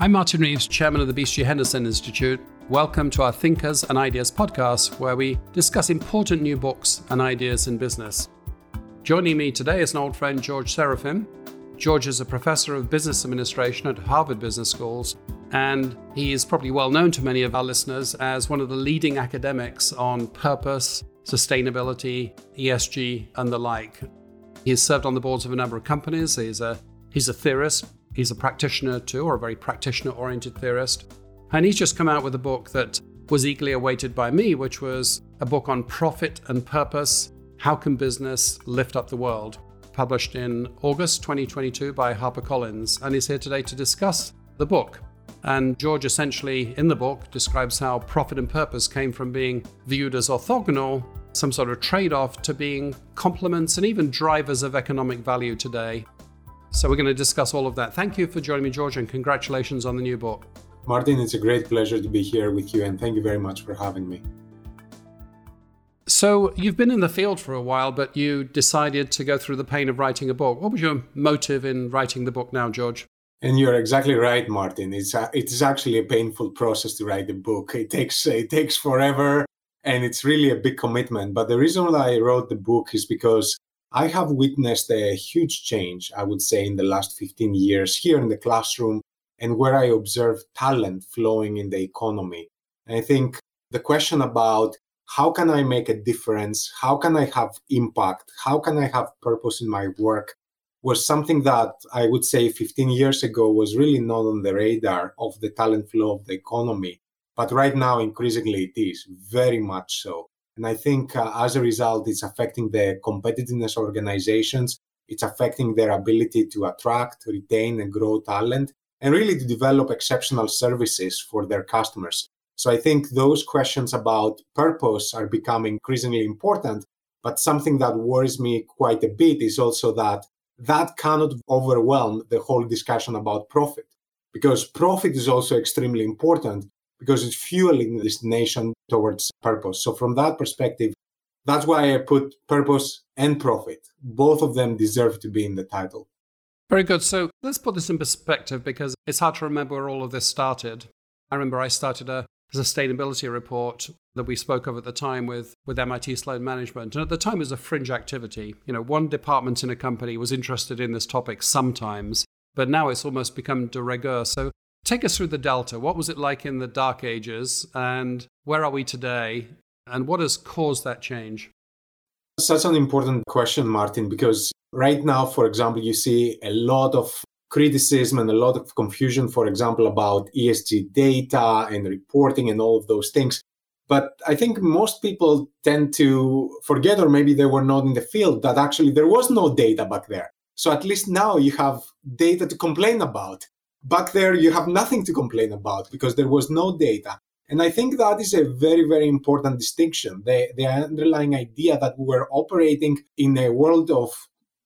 I'm Martin Reeves, Chairman of the BCG Henderson Institute. Welcome to our Thinkers and Ideas podcast, where we discuss important new books and ideas in business. Joining me today is an old friend, George Serafeim. George is a professor of business administration at Harvard Business Schools, and he is probably well known to many of our listeners as one of the leading academics on purpose, sustainability, ESG, and the like. He has served on the boards of a number of companies. He's a he's a theorist, He's a practitioner too, or a very practitioner oriented theorist. And he's just come out with a book that was eagerly awaited by me, which was a book on profit and purpose How Can Business Lift Up the World? published in August 2022 by HarperCollins. And he's here today to discuss the book. And George essentially, in the book, describes how profit and purpose came from being viewed as orthogonal, some sort of trade off, to being complements and even drivers of economic value today. So we're going to discuss all of that. Thank you for joining me, George, and congratulations on the new book. Martin, it's a great pleasure to be here with you, and thank you very much for having me. So, you've been in the field for a while, but you decided to go through the pain of writing a book. What was your motive in writing the book now, George? And you're exactly right, Martin. It's a, it is actually a painful process to write a book. It takes it takes forever, and it's really a big commitment. But the reason why I wrote the book is because I have witnessed a huge change, I would say, in the last 15 years here in the classroom and where I observe talent flowing in the economy. And I think the question about how can I make a difference? How can I have impact? How can I have purpose in my work? Was something that I would say 15 years ago was really not on the radar of the talent flow of the economy. But right now, increasingly, it is very much so. And I think uh, as a result, it's affecting the competitiveness of organizations. It's affecting their ability to attract, retain, and grow talent, and really to develop exceptional services for their customers. So I think those questions about purpose are becoming increasingly important. But something that worries me quite a bit is also that that cannot overwhelm the whole discussion about profit, because profit is also extremely important because it's fueling this nation towards purpose. So, from that perspective, that's why I put purpose and profit. Both of them deserve to be in the title. Very good. So, let's put this in perspective because it's hard to remember where all of this started. I remember I started a sustainability report that we spoke of at the time with, with MIT Sloan Management. And at the time, it was a fringe activity. You know, one department in a company was interested in this topic sometimes, but now it's almost become de rigueur. So, Take us through the Delta. What was it like in the dark ages, and where are we today, and what has caused that change? Such an important question, Martin, because right now, for example, you see a lot of criticism and a lot of confusion, for example, about ESG data and reporting and all of those things. But I think most people tend to forget, or maybe they were not in the field, that actually there was no data back there. So at least now you have data to complain about back there you have nothing to complain about because there was no data. And i think that is a very very important distinction. The, the underlying idea that we were operating in a world of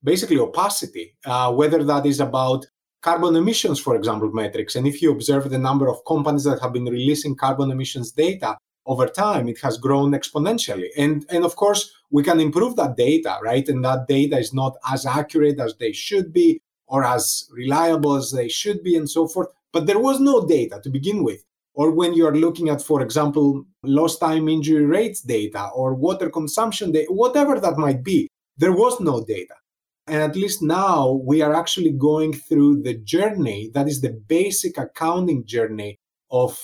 basically opacity uh, whether that is about carbon emissions for example metrics. And if you observe the number of companies that have been releasing carbon emissions data over time it has grown exponentially. And and of course we can improve that data right? And that data is not as accurate as they should be or as reliable as they should be and so forth. But there was no data to begin with. Or when you are looking at, for example, lost time injury rates data or water consumption data, whatever that might be, there was no data. And at least now we are actually going through the journey that is the basic accounting journey of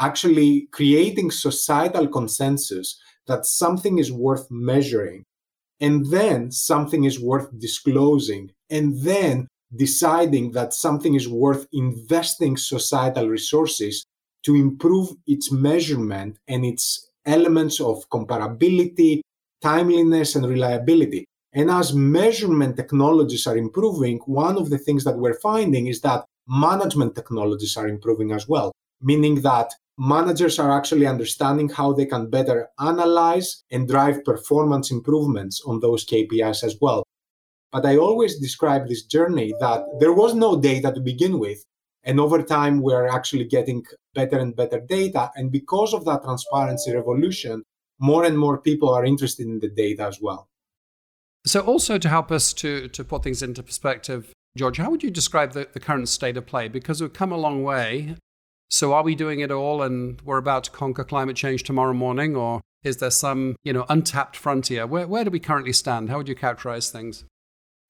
actually creating societal consensus that something is worth measuring and then something is worth disclosing and then deciding that something is worth investing societal resources to improve its measurement and its elements of comparability, timeliness, and reliability. And as measurement technologies are improving, one of the things that we're finding is that management technologies are improving as well, meaning that managers are actually understanding how they can better analyze and drive performance improvements on those KPIs as well. But I always describe this journey that there was no data to begin with. And over time, we're actually getting better and better data. And because of that transparency revolution, more and more people are interested in the data as well. So, also to help us to, to put things into perspective, George, how would you describe the, the current state of play? Because we've come a long way. So are we doing it all and we're about to conquer climate change tomorrow morning? Or is there some, you know, untapped frontier? Where, where do we currently stand? How would you characterize things?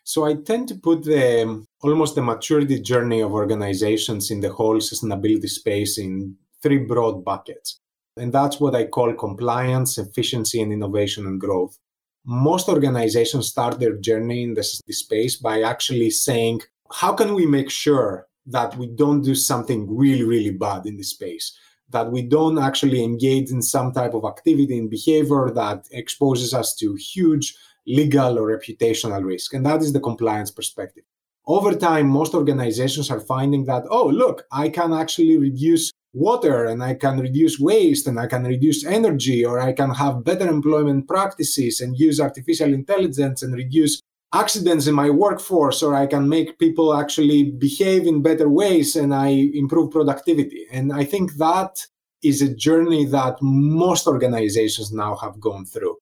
So I tend to put the um, almost the maturity journey of organizations in the whole sustainability space in three broad buckets. And that's what I call compliance, efficiency, and innovation and growth. Most organizations start their journey in this space by actually saying, how can we make sure that we don't do something really, really bad in this space? That we don't actually engage in some type of activity and behavior that exposes us to huge legal or reputational risk. And that is the compliance perspective. Over time, most organizations are finding that, oh, look, I can actually reduce water and I can reduce waste and I can reduce energy or I can have better employment practices and use artificial intelligence and reduce accidents in my workforce or I can make people actually behave in better ways and I improve productivity. And I think that is a journey that most organizations now have gone through.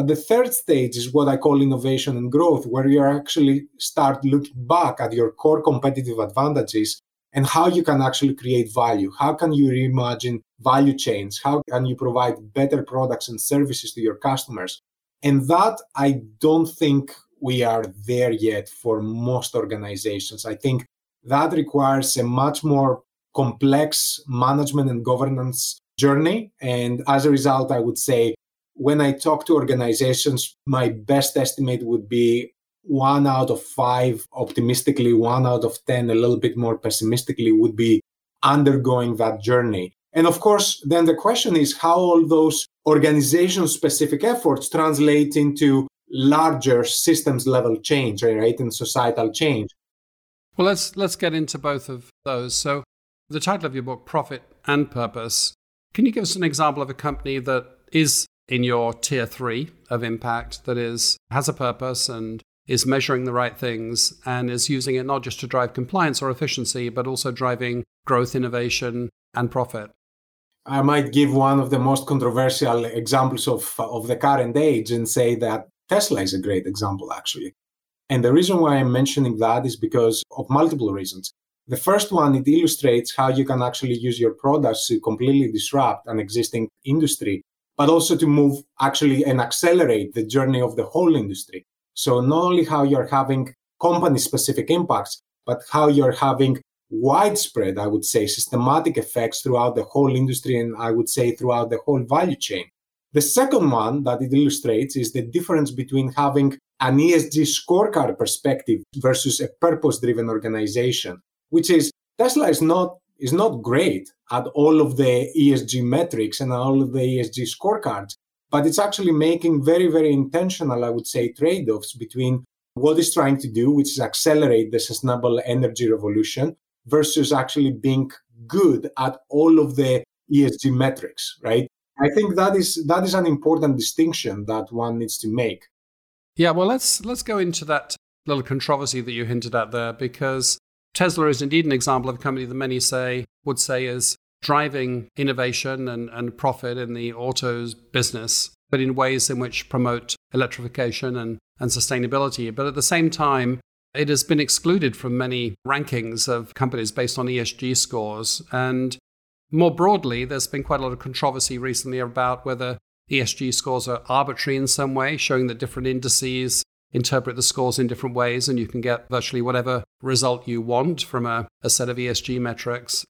But the third stage is what I call innovation and growth, where you actually start looking back at your core competitive advantages and how you can actually create value. How can you reimagine value chains? How can you provide better products and services to your customers? And that I don't think we are there yet for most organizations. I think that requires a much more complex management and governance journey. And as a result, I would say when I talk to organizations, my best estimate would be one out of five optimistically, one out of 10 a little bit more pessimistically would be undergoing that journey. And of course, then the question is how all those organization specific efforts translate into larger systems level change, right, and societal change. Well, let's let's get into both of those. So, the title of your book, Profit and Purpose. Can you give us an example of a company that is in your tier three of impact, that is has a purpose and is measuring the right things and is using it not just to drive compliance or efficiency, but also driving growth, innovation, and profit. I might give one of the most controversial examples of, of the current age and say that Tesla is a great example, actually. And the reason why I'm mentioning that is because of multiple reasons. The first one, it illustrates how you can actually use your products to completely disrupt an existing industry, but also to move actually and accelerate the journey of the whole industry. So not only how you're having company specific impacts, but how you're having widespread, I would say, systematic effects throughout the whole industry and I would say throughout the whole value chain. The second one that it illustrates is the difference between having an ESG scorecard perspective versus a purpose driven organization, which is Tesla is not is not great at all of the ESG metrics and all of the ESG scorecards but it's actually making very, very intentional, I would say, trade offs between what it's trying to do, which is accelerate the sustainable energy revolution, versus actually being good at all of the ESG metrics, right? I think that is that is an important distinction that one needs to make. Yeah, well, let's let's go into that little controversy that you hinted at there, because Tesla is indeed an example of a company that many say would say is driving innovation and, and profit in the autos business, but in ways in which promote electrification and, and sustainability. But at the same time, it has been excluded from many rankings of companies based on ESG scores. And more broadly, there's been quite a lot of controversy recently about whether ESG scores are arbitrary in some way, showing that different indices interpret the scores in different ways, and you can get virtually whatever result you want from a, a set of ESG metrics.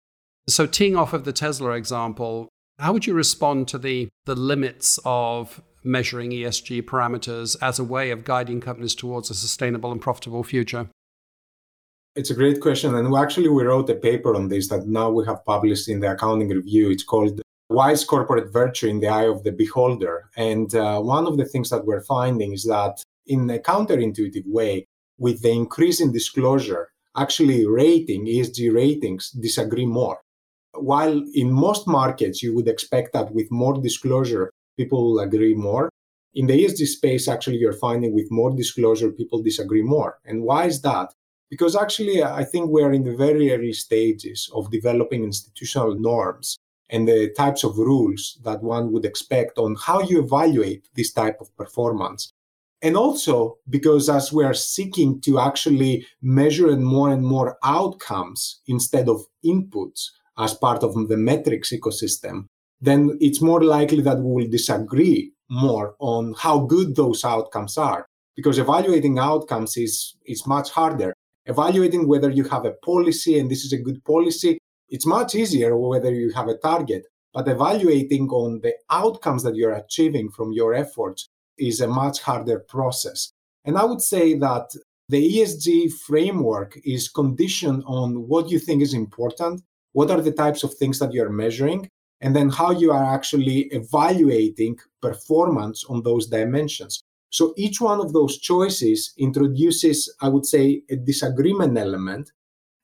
So, teeing off of the Tesla example, how would you respond to the, the limits of measuring ESG parameters as a way of guiding companies towards a sustainable and profitable future? It's a great question. And actually, we wrote a paper on this that now we have published in the accounting review. It's called Wise Corporate Virtue in the Eye of the Beholder. And uh, one of the things that we're finding is that in a counterintuitive way, with the increase in disclosure, actually rating, ESG ratings disagree more while in most markets you would expect that with more disclosure, people will agree more, in the ESG space, actually, you're finding with more disclosure, people disagree more. And why is that? Because actually, I think we're in the very early stages of developing institutional norms and the types of rules that one would expect on how you evaluate this type of performance. And also because as we are seeking to actually measure more and more outcomes instead of inputs as part of the metrics ecosystem, then it's more likely that we will disagree more on how good those outcomes are. Because evaluating outcomes is, is much harder. Evaluating whether you have a policy and this is a good policy, it's much easier whether you have a target. But evaluating on the outcomes that you're achieving from your efforts is a much harder process. And I would say that the ESG framework is conditioned on what you think is important, what are the types of things that you're measuring, and then how you are actually evaluating performance on those dimensions. So each one of those choices introduces, I would say, a disagreement element.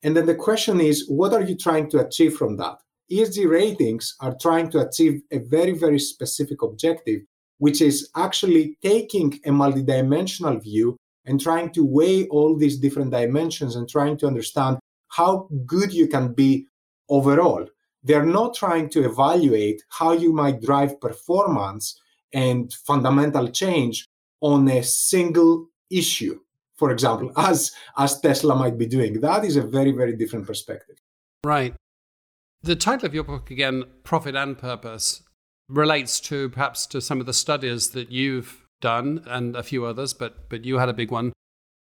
And then the question is, what are you trying to achieve from that? ESG ratings are trying to achieve a very, very specific objective, which is actually taking a multidimensional view and trying to weigh all these different dimensions and trying to understand how good you can be overall. They're not trying to evaluate how you might drive performance and fundamental change on a single issue, for example, as, as Tesla might be doing. That is a very, very different perspective. Right. The title of your book, again, Profit and Purpose, relates to perhaps to some of the studies that you've done and a few others, but but you had a big one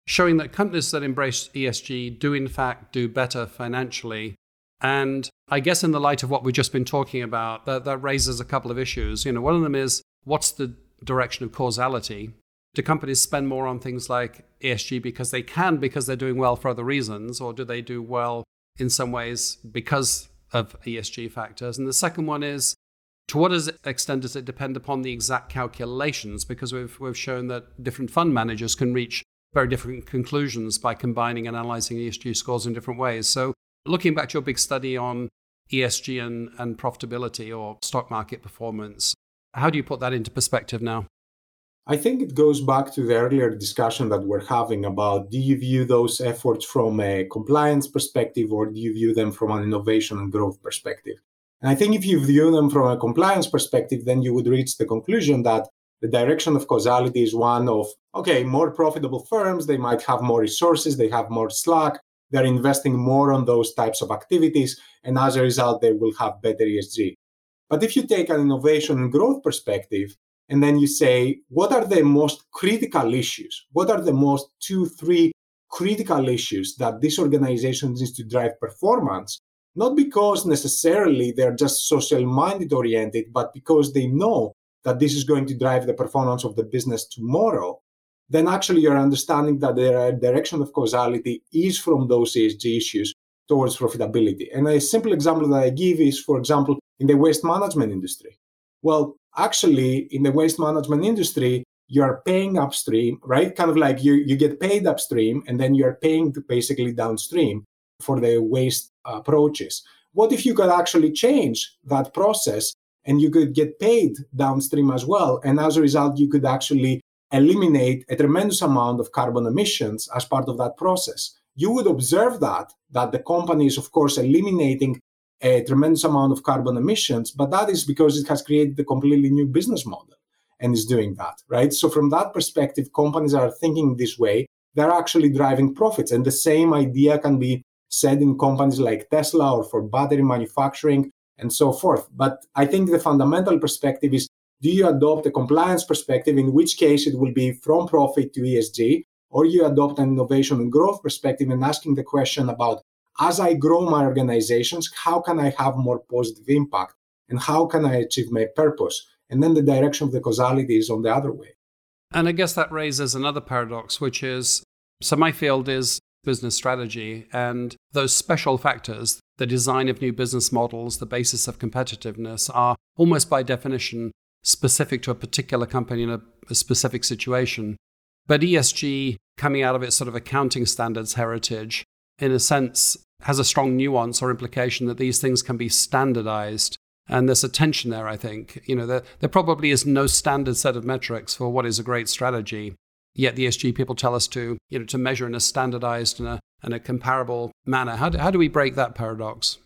showing that companies that embrace ESG do in fact do better financially. And I guess in the light of what we've just been talking about, that, that raises a couple of issues. You know, one of them is what's the direction of causality? Do companies spend more on things like ESG because they can, because they're doing well for other reasons, or do they do well in some ways because of ESG factors? And the second one is to what extent does it depend upon the exact calculations? Because we've, we've shown that different fund managers can reach very different conclusions by combining and analyzing ESG scores in different ways. So, looking back to your big study on ESG and, and profitability or stock market performance, how do you put that into perspective now? I think it goes back to the earlier discussion that we're having about do you view those efforts from a compliance perspective or do you view them from an innovation and growth perspective? And I think if you view them from a compliance perspective, then you would reach the conclusion that the direction of causality is one of, okay, more profitable firms, they might have more resources, they have more slack, they're investing more on those types of activities, and as a result, they will have better ESG. But if you take an innovation and growth perspective, and then you say, what are the most critical issues? What are the most two, three critical issues that this organization needs to drive performance? Not because necessarily they're just social minded oriented, but because they know that this is going to drive the performance of the business tomorrow, then actually you're understanding that the direction of causality is from those ESG issues towards profitability. And a simple example that I give is, for example, in the waste management industry. Well, actually, in the waste management industry, you're paying upstream, right? Kind of like you, you get paid upstream and then you're paying basically downstream for the waste approaches. What if you could actually change that process and you could get paid downstream as well? And as a result, you could actually eliminate a tremendous amount of carbon emissions as part of that process. You would observe that, that the company is, of course, eliminating a tremendous amount of carbon emissions, but that is because it has created a completely new business model and is doing that, right? So, from that perspective, companies are thinking this way. They're actually driving profits. And the same idea can be said in companies like Tesla or for battery manufacturing and so forth. But I think the fundamental perspective is do you adopt a compliance perspective, in which case it will be from profit to ESG, or you adopt an innovation and growth perspective and asking the question about as I grow my organizations, how can I have more positive impact and how can I achieve my purpose? And then the direction of the causality is on the other way. And I guess that raises another paradox, which is so my field is business strategy. And those special factors, the design of new business models, the basis of competitiveness, are almost by definition specific to a particular company in a, a specific situation. But ESG, coming out of its sort of accounting standards heritage, in a sense, has a strong nuance or implication that these things can be standardized. And there's a tension there, I think. You know, there, there probably is no standard set of metrics for what is a great strategy. Yet the ESG people tell us to, you know, to measure in a standardized and a, and a comparable manner. How do, how do we break that paradox?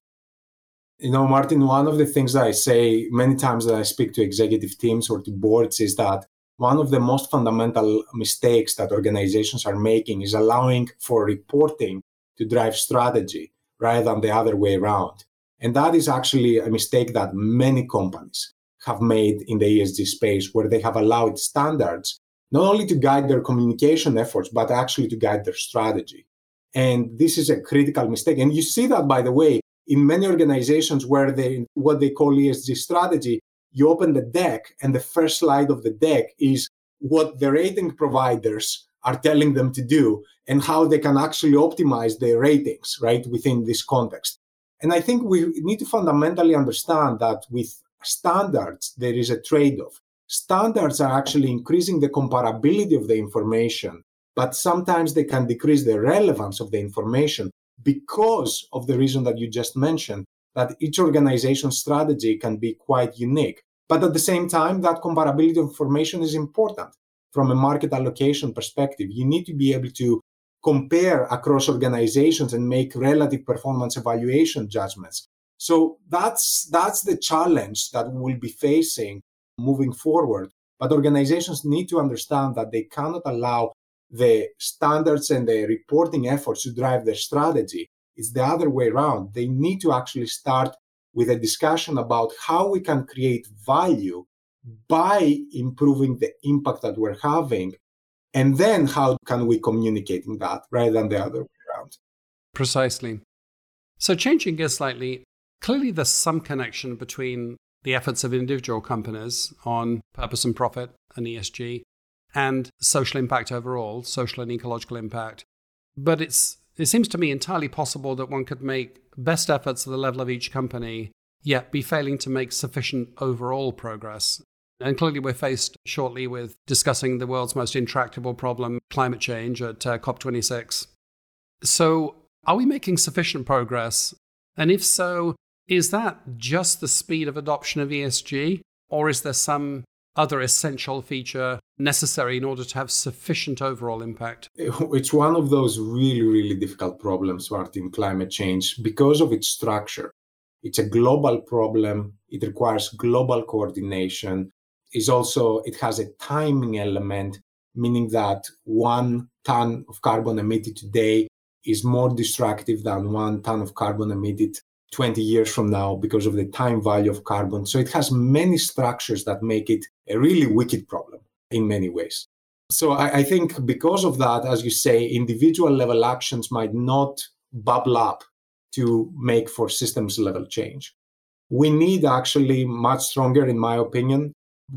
You know, Martin, one of the things that I say many times that I speak to executive teams or to boards is that one of the most fundamental mistakes that organizations are making is allowing for reporting to drive strategy rather than the other way around. And that is actually a mistake that many companies have made in the ESG space, where they have allowed standards not only to guide their communication efforts, but actually to guide their strategy. And this is a critical mistake. And you see that, by the way, in many organizations where they what they call ESG strategy, you open the deck, and the first slide of the deck is what the rating providers are telling them to do and how they can actually optimize their ratings, right, within this context. And I think we need to fundamentally understand that with standards, there is a trade off. Standards are actually increasing the comparability of the information, but sometimes they can decrease the relevance of the information because of the reason that you just mentioned that each organization's strategy can be quite unique. But at the same time, that comparability of information is important from a market allocation perspective. You need to be able to compare across organizations and make relative performance evaluation judgments. So that's that's the challenge that we'll be facing moving forward. But organizations need to understand that they cannot allow the standards and the reporting efforts to drive their strategy. It's the other way around. They need to actually start with a discussion about how we can create value by improving the impact that we're having. And then how can we communicate that rather than the other way around? Precisely. So, changing gears slightly, clearly there's some connection between the efforts of individual companies on purpose and profit and ESG and social impact overall, social and ecological impact. But it's it seems to me entirely possible that one could make best efforts at the level of each company, yet be failing to make sufficient overall progress. And clearly, we're faced shortly with discussing the world's most intractable problem, climate change, at uh, COP26. So, are we making sufficient progress? And if so, is that just the speed of adoption of ESG, or is there some other essential feature necessary in order to have sufficient overall impact? It's one of those really, really difficult problems, Martin, climate change, because of its structure. It's a global problem. It requires global coordination. Is also it has a timing element, meaning that one ton of carbon emitted today is more destructive than one ton of carbon emitted 20 years from now because of the time value of carbon. So it has many structures that make it a really wicked problem in many ways. So I, I, think because of that, as you say, individual level actions might not bubble up to make for systems level change. We need actually much stronger, in my opinion,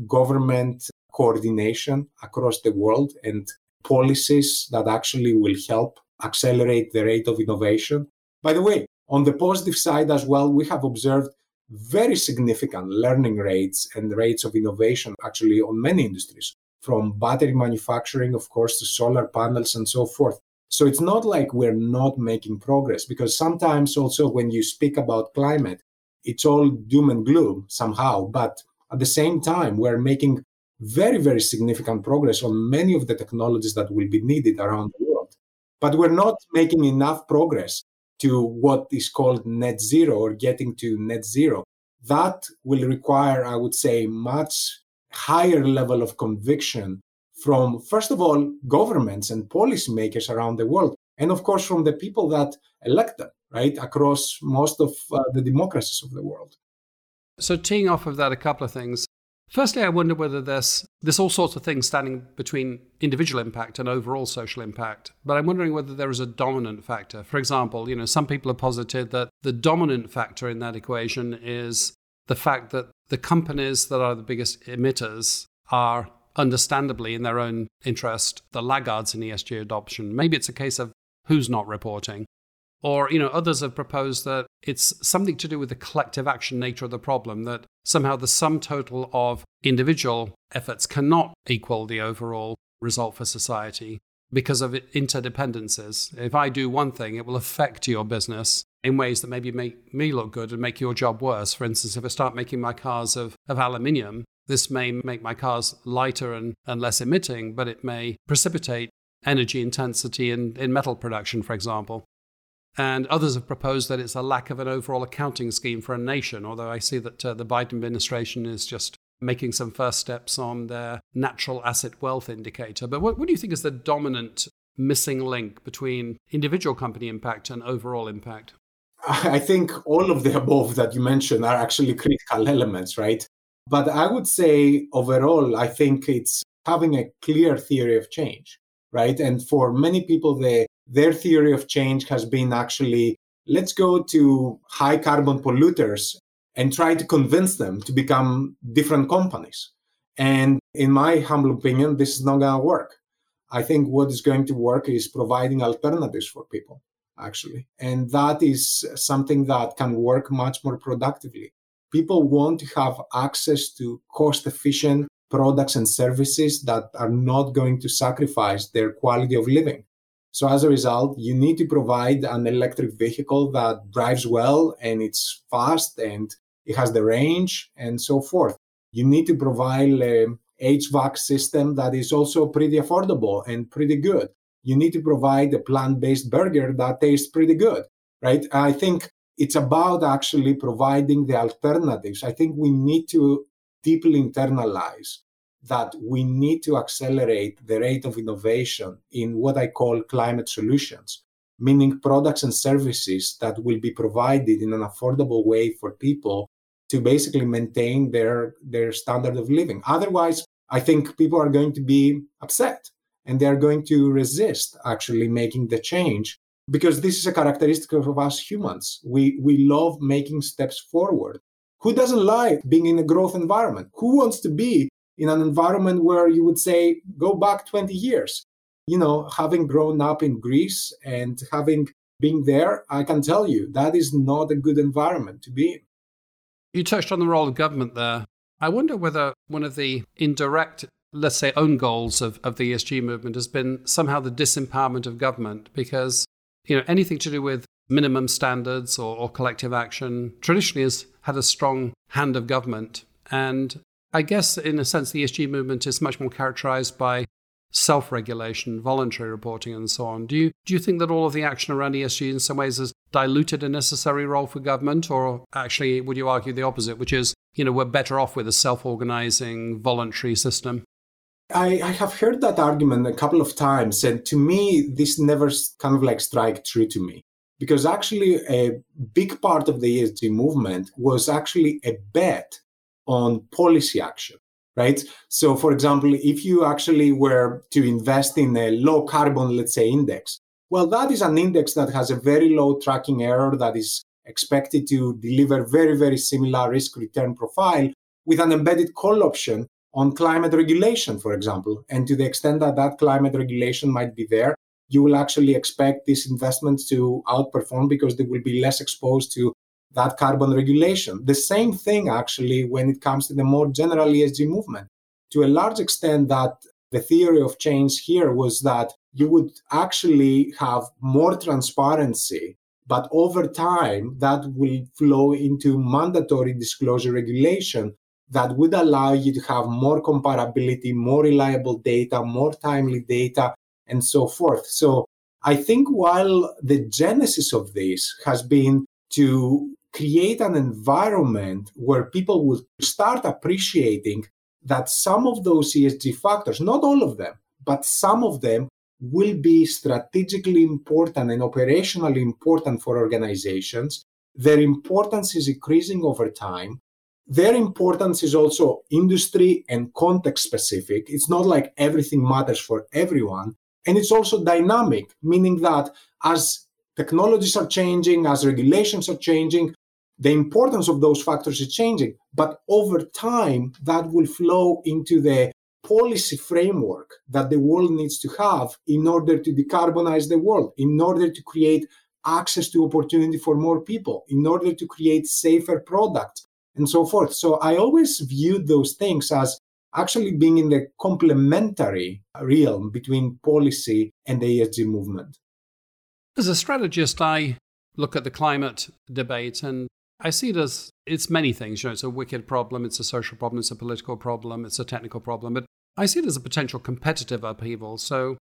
government coordination across the world and policies that actually will help accelerate the rate of innovation. By the way, on the positive side as well, we have observed very significant learning rates and rates of innovation actually on many industries, from battery manufacturing, of course, to solar panels and so forth. So it's not like we're not making progress because sometimes also when you speak about climate, it's all doom and gloom somehow. But at the same time, we're making very, very significant progress on many of the technologies that will be needed around the world. But we're not making enough progress to what is called net zero or getting to net zero. That will require, I would say, much higher level of conviction from, first of all, governments and policymakers around the world, and of course, from the people that elect them, right, across most of uh, the democracies of the world. So, teeing off of that, a couple of things. Firstly, I wonder whether there's there's all sorts of things standing between individual impact and overall social impact. But I'm wondering whether there is a dominant factor. For example, you know, some people have posited that the dominant factor in that equation is the fact that the companies that are the biggest emitters are understandably in their own interest the laggards in ESG adoption. Maybe it's a case of who's not reporting. Or, you know, others have proposed that it's something to do with the collective action nature of the problem, that somehow the sum total of individual efforts cannot equal the overall result for society because of interdependencies. If I do one thing, it will affect your business in ways that maybe make me look good and make your job worse. For instance, if I start making my cars of, of aluminium, this may make my cars lighter and, and less emitting, but it may precipitate energy intensity in, in metal production, for example. And others have proposed that it's a lack of an overall accounting scheme for a nation, although I see that uh, the Biden administration is just making some first steps on their natural asset wealth indicator. But what, what do you think is the dominant missing link between individual company impact and overall impact? I think all of the above that you mentioned are actually critical elements, right? But I would say overall, I think it's having a clear theory of change, right? And for many people, the, their theory of change has been actually let's go to high carbon polluters and try to convince them to become different companies. And in my humble opinion, this is not going to work. I think what is going to work is providing alternatives for people, actually. And that is something that can work much more productively. People want to have access to cost efficient products and services that are not going to sacrifice their quality of living. So as a result, you need to provide an electric vehicle that drives well and it's fast and it has the range and so forth. You need to provide a HVAC system that is also pretty affordable and pretty good. You need to provide a plant-based burger that tastes pretty good, right? I think it's about actually providing the alternatives. I think we need to deeply internalize that we need to accelerate the rate of innovation in what I call climate solutions, meaning products and services that will be provided in an affordable way for people to basically maintain their their standard of living. Otherwise, I think people are going to be upset and they are going to resist actually making the change because this is a characteristic of us humans. We we love making steps forward. Who doesn't like being in a growth environment? Who wants to be in an environment where you would say go back 20 years? You know, having grown up in Greece and having been there, I can tell you that is not a good environment to be in. You touched on the role of government there. I wonder whether one of the indirect, let's say, own goals of, of the ESG movement has been somehow the disempowerment of government, because you know anything to do with minimum standards or, or collective action traditionally has had a strong hand of government. And I guess, in a sense, the ESG movement is much more characterized by self-regulation, voluntary reporting, and so on. Do you do you think that all of the action around ESG in some ways has diluted a necessary role for government, or actually would you argue the opposite, which is you know we're better off with a self-organizing, voluntary system? I, I have heard that argument a couple of times, and to me, this never kind of like strike true to me because actually a big part of the ESG movement was actually a bet on policy action right? So, for example, if you actually were to invest in a low carbon, let's say, index, well, that is an index that has a very low tracking error that is expected to deliver very, very similar risk return profile with an embedded call option on climate regulation, for example. And to the extent that that climate regulation might be there, you will actually expect these investments to outperform because they will be less exposed to that carbon regulation. The same thing, actually, when it comes to the more general ESG movement. To a large extent, that the theory of change here was that you would actually have more transparency, but over time, that will flow into mandatory disclosure regulation that would allow you to have more comparability, more reliable data, more timely data, and so forth. So I think while the genesis of this has been to create an environment where people will start appreciating that some of those ESG factors, not all of them, but some of them will be strategically important and operationally important for organizations. Their importance is increasing over time. Their importance is also industry and context specific. It's not like everything matters for everyone. And it's also dynamic, meaning that as technologies are changing, as regulations are changing, the importance of those factors is changing. But over time, that will flow into the policy framework that the world needs to have in order to decarbonize the world, in order to create access to opportunity for more people, in order to create safer products, and so forth. So I always viewed those things as actually being in the complementary realm between policy and the ESG movement. As a strategist, I look at the climate debate and I see it as it's many things. You know, it's a wicked problem, it's a social problem, it's a political problem, it's a technical problem, but I see it as a potential competitive upheaval. So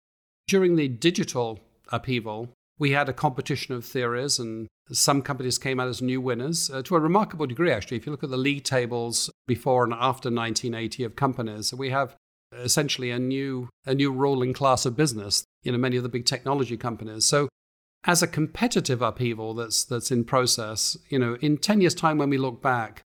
during the digital upheaval, we had a competition of theories and some companies came out as new winners uh, to a remarkable degree, actually. If you look at the league tables before and after 1980 of companies, we have essentially a new, a new ruling class of business, you know, many of the big technology companies. So as a competitive upheaval that's, that's in process, you know, in 10 years' time when we look back,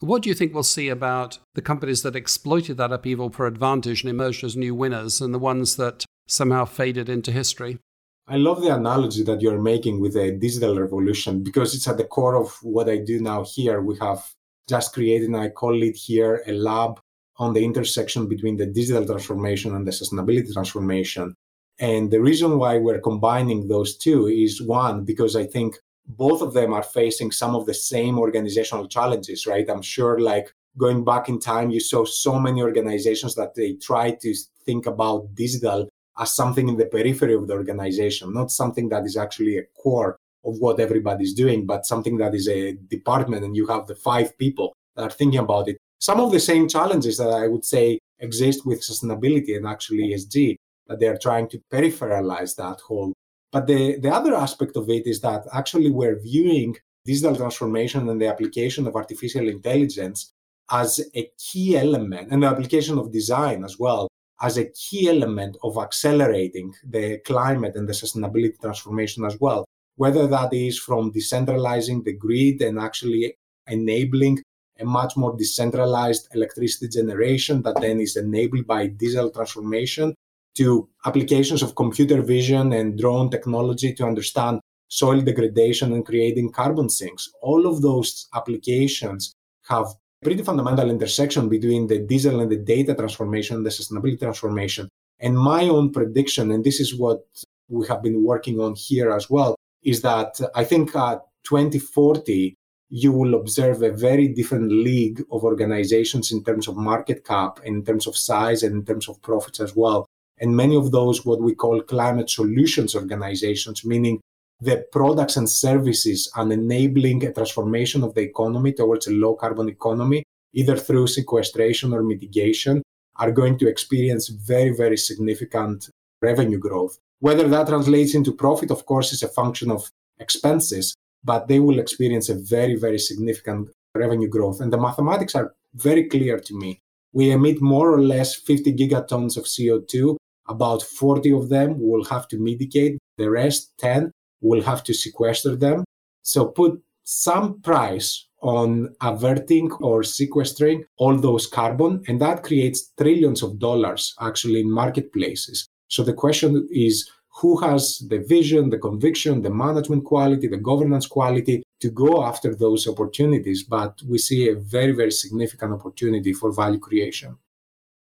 what do you think we'll see about the companies that exploited that upheaval for advantage and emerged as new winners and the ones that somehow faded into history? I love the analogy that you're making with the digital revolution because it's at the core of what I do now here. We have just created, I call it here a lab on the intersection between the digital transformation and the sustainability transformation. And the reason why we're combining those two is one, because I think both of them are facing some of the same organizational challenges, right? I'm sure, like going back in time, you saw so many organizations that they try to think about digital as something in the periphery of the organization, not something that is actually a core of what everybody's doing, but something that is a department and you have the five people that are thinking about it. Some of the same challenges that I would say exist with sustainability and actually ESG, that they're trying to peripheralize that whole. But the, the other aspect of it is that actually we're viewing digital transformation and the application of artificial intelligence as a key element and the application of design as well as a key element of accelerating the climate and the sustainability transformation as well. Whether that is from decentralizing the grid and actually enabling a much more decentralized electricity generation that then is enabled by digital transformation to applications of computer vision and drone technology to understand soil degradation and creating carbon sinks. All of those applications have pretty fundamental intersection between the diesel and the data transformation, the sustainability transformation. And my own prediction, and this is what we have been working on here as well, is that I think uh, 2040, you will observe a very different league of organizations in terms of market cap, in terms of size, and in terms of profits as well. And many of those, what we call climate solutions organizations, meaning the products and services and enabling a transformation of the economy towards a low carbon economy, either through sequestration or mitigation, are going to experience very, very significant revenue growth. Whether that translates into profit, of course, is a function of expenses, but they will experience a very, very significant revenue growth. And the mathematics are very clear to me. We emit more or less 50 gigatons of CO2. About 40 of them will have to mitigate. The rest, 10, will have to sequester them. So put some price on averting or sequestering all those carbon, and that creates trillions of dollars actually in marketplaces. So the question is who has the vision, the conviction, the management quality, the governance quality to go after those opportunities? But we see a very, very significant opportunity for value creation.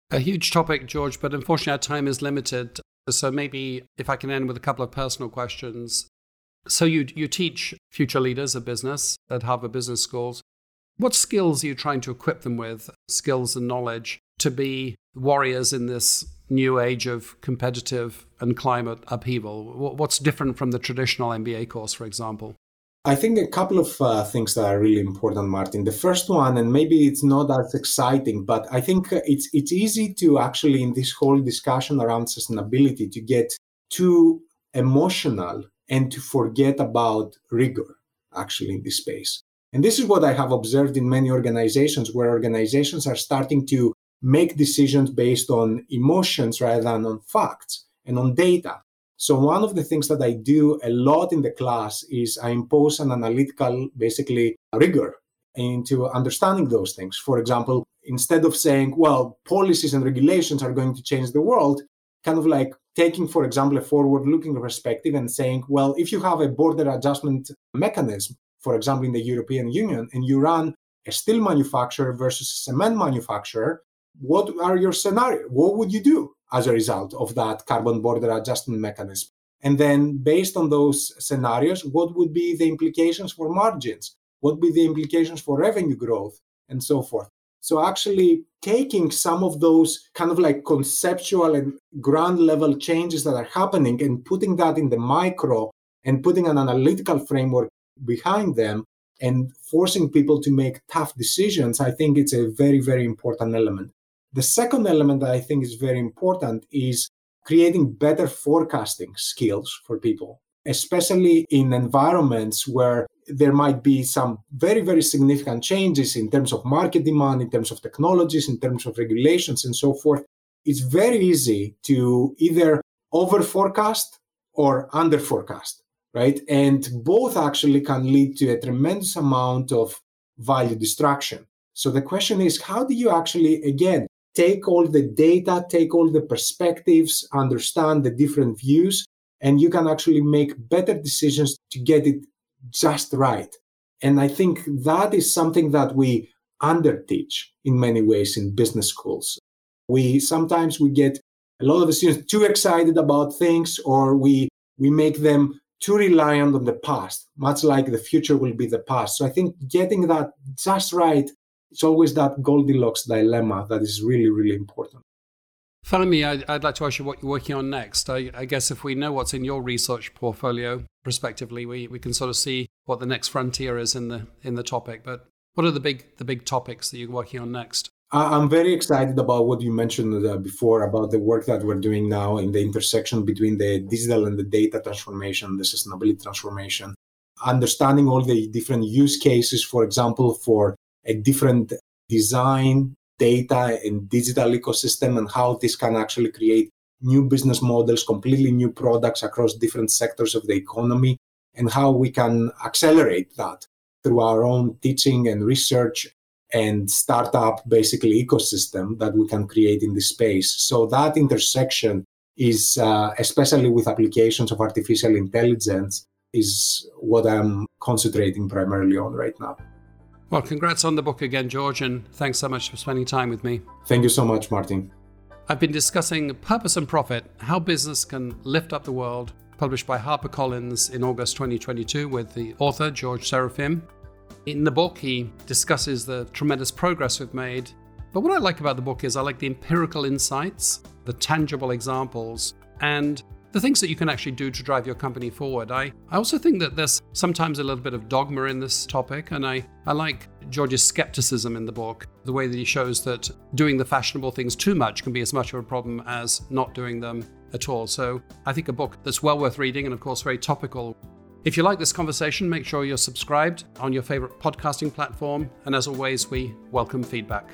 A huge topic, George, but unfortunately our time is limited. So maybe if I can end with a couple of personal questions. So you you teach future leaders of business at Harvard Business Schools. What skills are you trying to equip them with, skills and knowledge, to be warriors in this new age of competitive and climate upheaval? What's different from the traditional MBA course, for example? I think a couple of uh, things that are really important, Martin. The first one, and maybe it's not as exciting, but I think it's it's easy to actually in this whole discussion around sustainability to get too emotional and to forget about rigor actually in this space. And this is what I have observed in many organizations where organizations are starting to make decisions based on emotions rather than on facts and on data. So one of the things that I do a lot in the class is I impose an analytical, basically rigor into understanding those things. For example, instead of saying, well, policies and regulations are going to change the world, kind of like taking, for example, a forward looking perspective and saying, well, if you have a border adjustment mechanism, for example, in the European Union, and you run a steel manufacturer versus a cement manufacturer, what are your scenarios? What would you do as a result of that carbon border adjustment mechanism? And then, based on those scenarios, what would be the implications for margins? What would be the implications for revenue growth? And so forth. So, actually, taking some of those kind of like conceptual and ground level changes that are happening and putting that in the micro and putting an analytical framework behind them and forcing people to make tough decisions, I think it's a very, very important element. The second element that I think is very important is creating better forecasting skills for people, especially in environments where there might be some very, very significant changes in terms of market demand, in terms of technologies, in terms of regulations, and so forth. It's very easy to either over forecast or under forecast, right? And both actually can lead to a tremendous amount of value destruction. So the question is, how do you actually, again, take all the data, take all the perspectives, understand the different views, and you can actually make better decisions to get it just right. And I think that is something that we underteach in many ways in business schools. We sometimes we get a lot of students too excited about things or we we make them too reliant on the past, much like the future will be the past. So I think getting that just right, it's always that Goldilocks dilemma that is really, really important. Finally, I'd, I'd like to ask you what you're working on next. I, I, guess if we know what's in your research portfolio, prospectively, we, we can sort of see what the next frontier is in the in the topic. But what are the big the big topics that you're working on next? I'm very excited about what you mentioned uh, before about the work that we're doing now in the intersection between the digital and the data transformation, the sustainability transformation, understanding all the different use cases, for example, for a different design, data, and digital ecosystem, and how this can actually create new business models, completely new products across different sectors of the economy, and how we can accelerate that through our own teaching and research and startup basically ecosystem that we can create in this space. So that intersection is, uh, especially with applications of artificial intelligence, is what I'm concentrating primarily on right now. Well, congrats on the book again, George, and thanks so much for spending time with me. Thank you so much, Martin. I've been discussing Purpose and Profit How Business Can Lift Up the World, published by HarperCollins in August 2022, with the author, George Serafeim. In the book, he discusses the tremendous progress we've made. But what I like about the book is I like the empirical insights, the tangible examples, and the things that you can actually do to drive your company forward. I, I also think that there's sometimes a little bit of dogma in this topic, and I, I like George's skepticism in the book, the way that he shows that doing the fashionable things too much can be as much of a problem as not doing them at all. So I think a book that's well worth reading and, of course, very topical. If you like this conversation, make sure you're subscribed on your favorite podcasting platform. And as always, we welcome feedback.